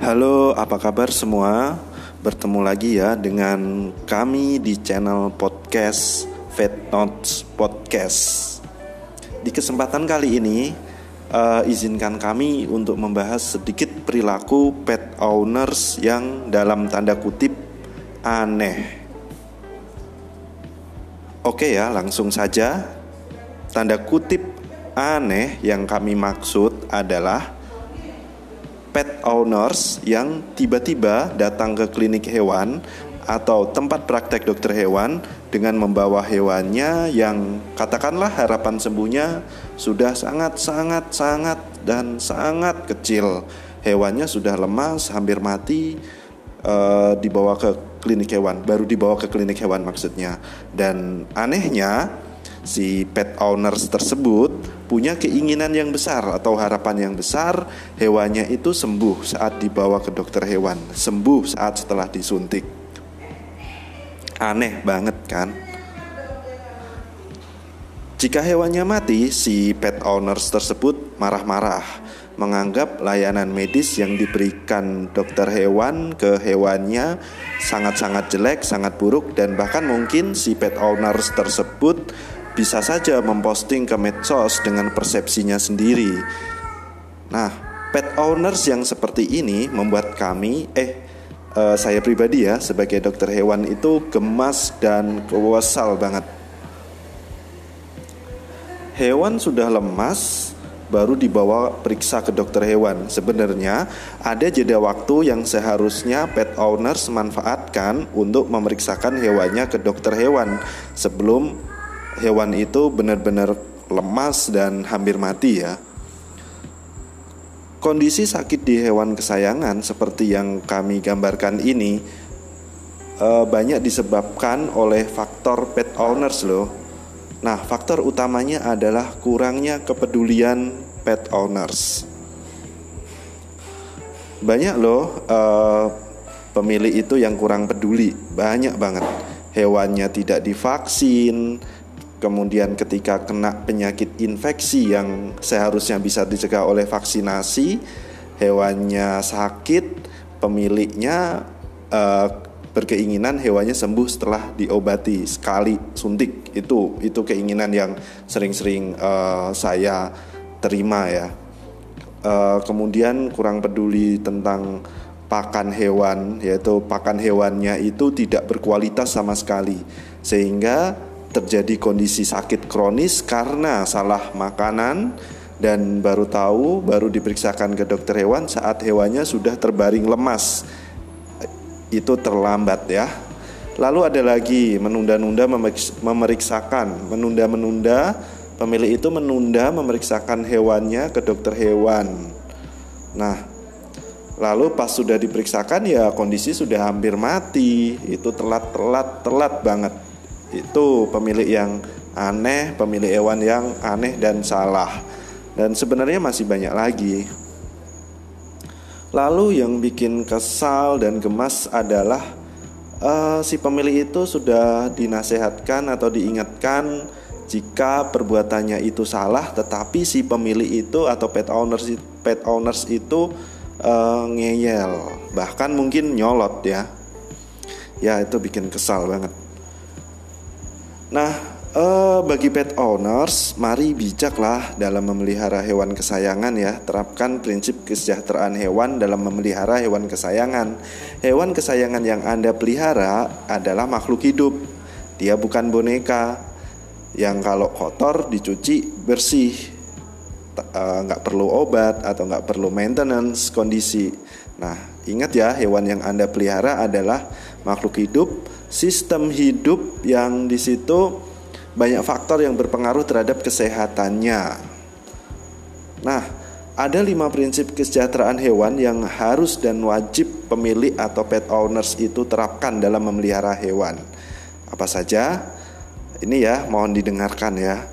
Halo, apa kabar semua? Bertemu lagi ya dengan kami di channel podcast Vet Notes Podcast. Di kesempatan kali ini, uh, izinkan kami untuk membahas sedikit perilaku pet owners yang dalam tanda kutip aneh. Oke ya, langsung saja. Tanda kutip aneh yang kami maksud adalah pet owners yang tiba-tiba datang ke klinik hewan atau tempat praktek dokter hewan dengan membawa hewannya yang katakanlah harapan sembuhnya sudah sangat-sangat sangat dan sangat kecil. Hewannya sudah lemas, hampir mati, e, dibawa ke klinik hewan, baru dibawa ke klinik hewan maksudnya. Dan anehnya si pet owners tersebut punya keinginan yang besar atau harapan yang besar hewannya itu sembuh saat dibawa ke dokter hewan, sembuh saat setelah disuntik. Aneh banget kan? Jika hewannya mati, si pet owners tersebut marah-marah, menganggap layanan medis yang diberikan dokter hewan ke hewannya sangat-sangat jelek, sangat buruk, dan bahkan mungkin si pet owners tersebut bisa saja memposting ke medsos dengan persepsinya sendiri. Nah, pet owners yang seperti ini membuat kami, eh, uh, saya pribadi ya, sebagai dokter hewan itu gemas dan kesal banget. Hewan sudah lemas, baru dibawa periksa ke dokter hewan. Sebenarnya ada jeda waktu yang seharusnya pet owners manfaatkan untuk memeriksakan hewannya ke dokter hewan sebelum hewan itu benar-benar lemas dan hampir mati ya. Kondisi sakit di hewan kesayangan seperti yang kami gambarkan ini eh, banyak disebabkan oleh faktor pet owners loh. Nah, faktor utamanya adalah kurangnya kepedulian pet owners. Banyak loh eh, pemilik itu yang kurang peduli, banyak banget. Hewannya tidak divaksin, Kemudian ketika kena penyakit infeksi yang seharusnya bisa dicegah oleh vaksinasi, hewannya sakit, pemiliknya uh, berkeinginan hewannya sembuh setelah diobati sekali suntik. Itu itu keinginan yang sering-sering uh, saya terima ya. Uh, kemudian kurang peduli tentang pakan hewan, yaitu pakan hewannya itu tidak berkualitas sama sekali, sehingga terjadi kondisi sakit kronis karena salah makanan dan baru tahu baru diperiksakan ke dokter hewan saat hewannya sudah terbaring lemas. Itu terlambat ya. Lalu ada lagi menunda-nunda memeriksakan menunda-menunda pemilik itu menunda memeriksakan hewannya ke dokter hewan. Nah lalu pas sudah diperiksakan ya kondisi sudah hampir mati. Itu telat telat telat banget itu pemilik yang aneh, pemilik hewan yang aneh dan salah. Dan sebenarnya masih banyak lagi. Lalu yang bikin kesal dan gemas adalah uh, si pemilik itu sudah dinasehatkan atau diingatkan jika perbuatannya itu salah, tetapi si pemilik itu atau pet owners pet owners itu uh, ngeyel, bahkan mungkin nyolot ya. Ya itu bikin kesal banget. Nah, eh, bagi pet owners, mari bijaklah dalam memelihara hewan kesayangan ya. Terapkan prinsip kesejahteraan hewan dalam memelihara hewan kesayangan. Hewan kesayangan yang Anda pelihara adalah makhluk hidup. Dia bukan boneka yang kalau kotor dicuci bersih. Eh, nggak perlu obat atau nggak perlu maintenance kondisi. Nah, ingat ya, hewan yang Anda pelihara adalah makhluk hidup sistem hidup yang di situ banyak faktor yang berpengaruh terhadap kesehatannya. Nah, ada lima prinsip kesejahteraan hewan yang harus dan wajib pemilik atau pet owners itu terapkan dalam memelihara hewan. Apa saja? Ini ya, mohon didengarkan ya.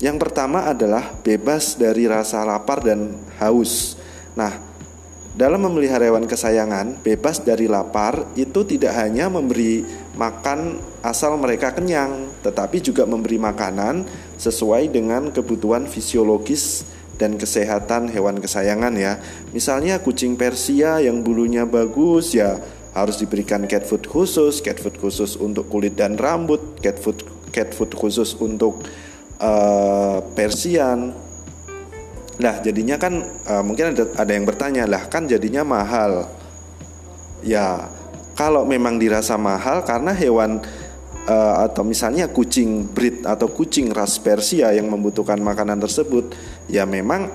Yang pertama adalah bebas dari rasa lapar dan haus. Nah, dalam memelihara hewan kesayangan, bebas dari lapar itu tidak hanya memberi makan asal mereka kenyang, tetapi juga memberi makanan sesuai dengan kebutuhan fisiologis dan kesehatan hewan kesayangan ya. Misalnya kucing Persia yang bulunya bagus ya harus diberikan cat food khusus, cat food khusus untuk kulit dan rambut, cat food cat food khusus untuk uh, Persian. Nah, jadinya kan uh, mungkin ada ada yang bertanya, lah kan jadinya mahal. Ya, kalau memang dirasa mahal karena hewan uh, atau misalnya kucing breed atau kucing ras Persia yang membutuhkan makanan tersebut, ya memang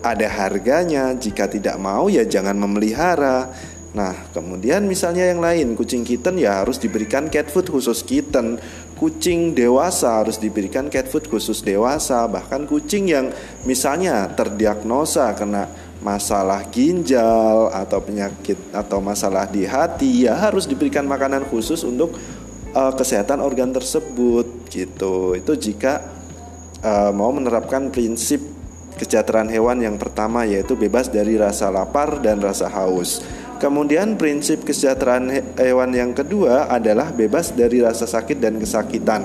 ada harganya. Jika tidak mau ya jangan memelihara. Nah, kemudian misalnya yang lain, kucing kitten ya harus diberikan cat food khusus kitten. Kucing dewasa harus diberikan cat food khusus dewasa. Bahkan kucing yang misalnya terdiagnosa kena masalah ginjal atau penyakit atau masalah di hati ya harus diberikan makanan khusus untuk uh, kesehatan organ tersebut gitu. Itu jika uh, mau menerapkan prinsip kesejahteraan hewan yang pertama yaitu bebas dari rasa lapar dan rasa haus. Kemudian prinsip kesejahteraan hewan yang kedua adalah bebas dari rasa sakit dan kesakitan.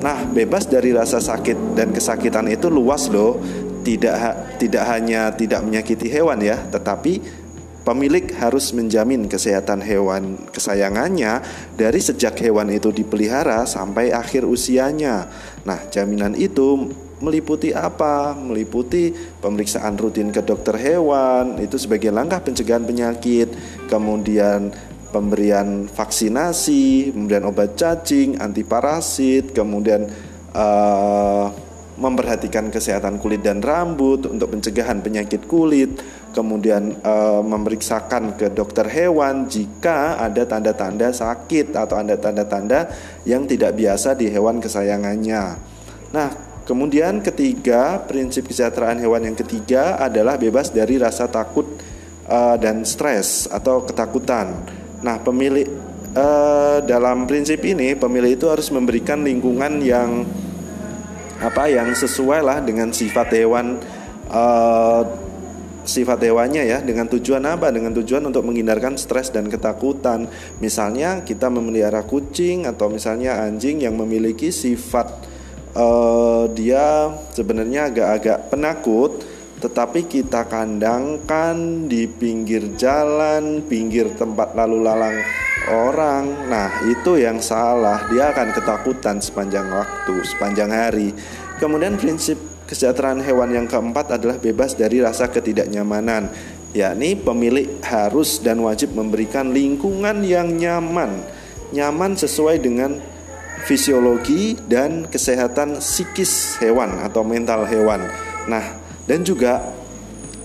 Nah, bebas dari rasa sakit dan kesakitan itu luas loh. Tidak tidak hanya tidak menyakiti hewan ya, tetapi Pemilik harus menjamin kesehatan hewan kesayangannya dari sejak hewan itu dipelihara sampai akhir usianya. Nah, jaminan itu meliputi apa? Meliputi pemeriksaan rutin ke dokter hewan, itu sebagai langkah pencegahan penyakit, kemudian pemberian vaksinasi, kemudian obat cacing, anti parasit, kemudian uh, memperhatikan kesehatan kulit dan rambut untuk pencegahan penyakit kulit kemudian e, memeriksakan ke dokter hewan jika ada tanda-tanda sakit atau ada tanda-tanda yang tidak biasa di hewan kesayangannya. Nah, kemudian ketiga, prinsip kesejahteraan hewan yang ketiga adalah bebas dari rasa takut e, dan stres atau ketakutan. Nah, pemilik e, dalam prinsip ini pemilik itu harus memberikan lingkungan yang apa yang sesuai lah dengan sifat hewan sifat hewannya ya dengan tujuan apa? Dengan tujuan untuk menghindarkan stres dan ketakutan. Misalnya kita memelihara kucing atau misalnya anjing yang memiliki sifat uh, dia sebenarnya agak-agak penakut tetapi kita kandangkan di pinggir jalan, pinggir tempat lalu lalang orang. Nah, itu yang salah. Dia akan ketakutan sepanjang waktu, sepanjang hari. Kemudian prinsip Kesejahteraan hewan yang keempat adalah bebas dari rasa ketidaknyamanan, yakni pemilik harus dan wajib memberikan lingkungan yang nyaman, nyaman sesuai dengan fisiologi dan kesehatan psikis hewan atau mental hewan. Nah, dan juga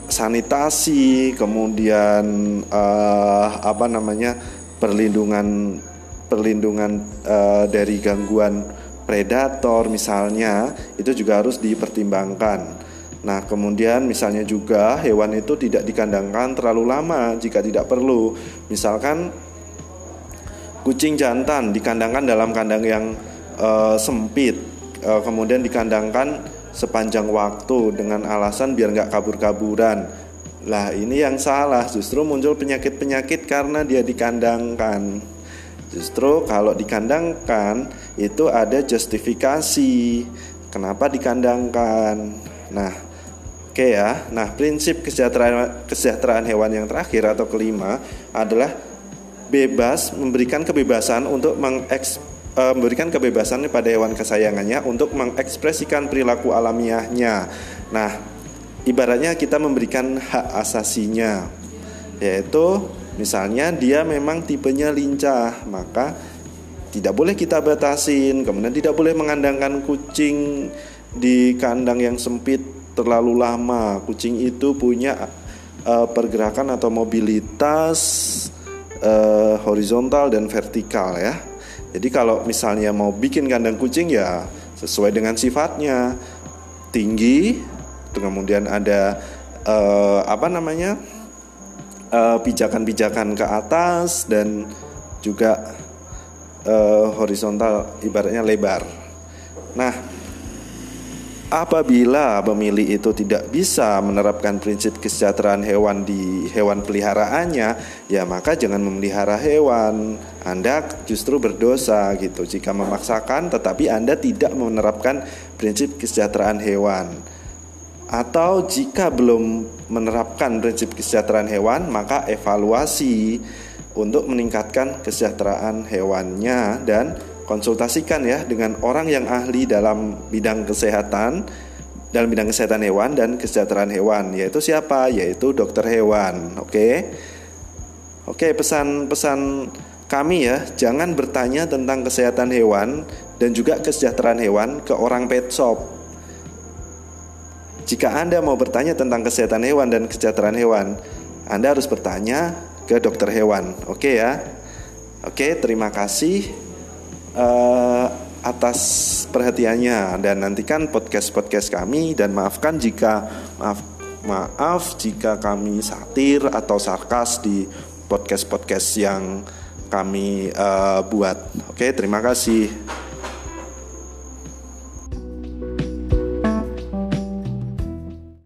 sanitasi, kemudian uh, apa namanya perlindungan perlindungan uh, dari gangguan predator misalnya itu juga harus dipertimbangkan. Nah, kemudian misalnya juga hewan itu tidak dikandangkan terlalu lama jika tidak perlu. Misalkan kucing jantan dikandangkan dalam kandang yang uh, sempit, uh, kemudian dikandangkan sepanjang waktu dengan alasan biar nggak kabur-kaburan. Lah ini yang salah, justru muncul penyakit-penyakit karena dia dikandangkan. Justru kalau dikandangkan itu ada justifikasi kenapa dikandangkan. Nah, oke okay ya. Nah, prinsip kesejahteraan kesejahteraan hewan yang terakhir atau kelima adalah bebas memberikan kebebasan untuk mengeks uh, memberikan kebebasan pada hewan kesayangannya untuk mengekspresikan perilaku alamiahnya. Nah, ibaratnya kita memberikan hak asasinya yaitu Misalnya dia memang tipenya lincah, maka tidak boleh kita batasin. Kemudian tidak boleh mengandangkan kucing di kandang yang sempit terlalu lama. Kucing itu punya uh, pergerakan atau mobilitas uh, horizontal dan vertikal ya. Jadi kalau misalnya mau bikin kandang kucing ya sesuai dengan sifatnya tinggi, kemudian ada uh, apa namanya Eh, pijakan-pijakan ke atas dan juga uh, horizontal ibaratnya lebar. Nah, apabila pemilih itu tidak bisa menerapkan prinsip kesejahteraan hewan di hewan peliharaannya, ya maka jangan memelihara hewan. Anda justru berdosa gitu jika memaksakan tetapi Anda tidak menerapkan prinsip kesejahteraan hewan. Atau jika belum menerapkan prinsip kesejahteraan hewan, maka evaluasi untuk meningkatkan kesejahteraan hewannya dan konsultasikan ya dengan orang yang ahli dalam bidang kesehatan dalam bidang kesehatan hewan dan kesejahteraan hewan yaitu siapa yaitu dokter hewan oke oke pesan-pesan kami ya jangan bertanya tentang kesehatan hewan dan juga kesejahteraan hewan ke orang pet shop jika Anda mau bertanya tentang kesehatan hewan dan kesejahteraan hewan, Anda harus bertanya ke dokter hewan. Oke ya. Oke, terima kasih uh, atas perhatiannya dan nantikan podcast-podcast kami dan maafkan jika maaf maaf jika kami satir atau sarkas di podcast-podcast yang kami uh, buat. Oke, terima kasih.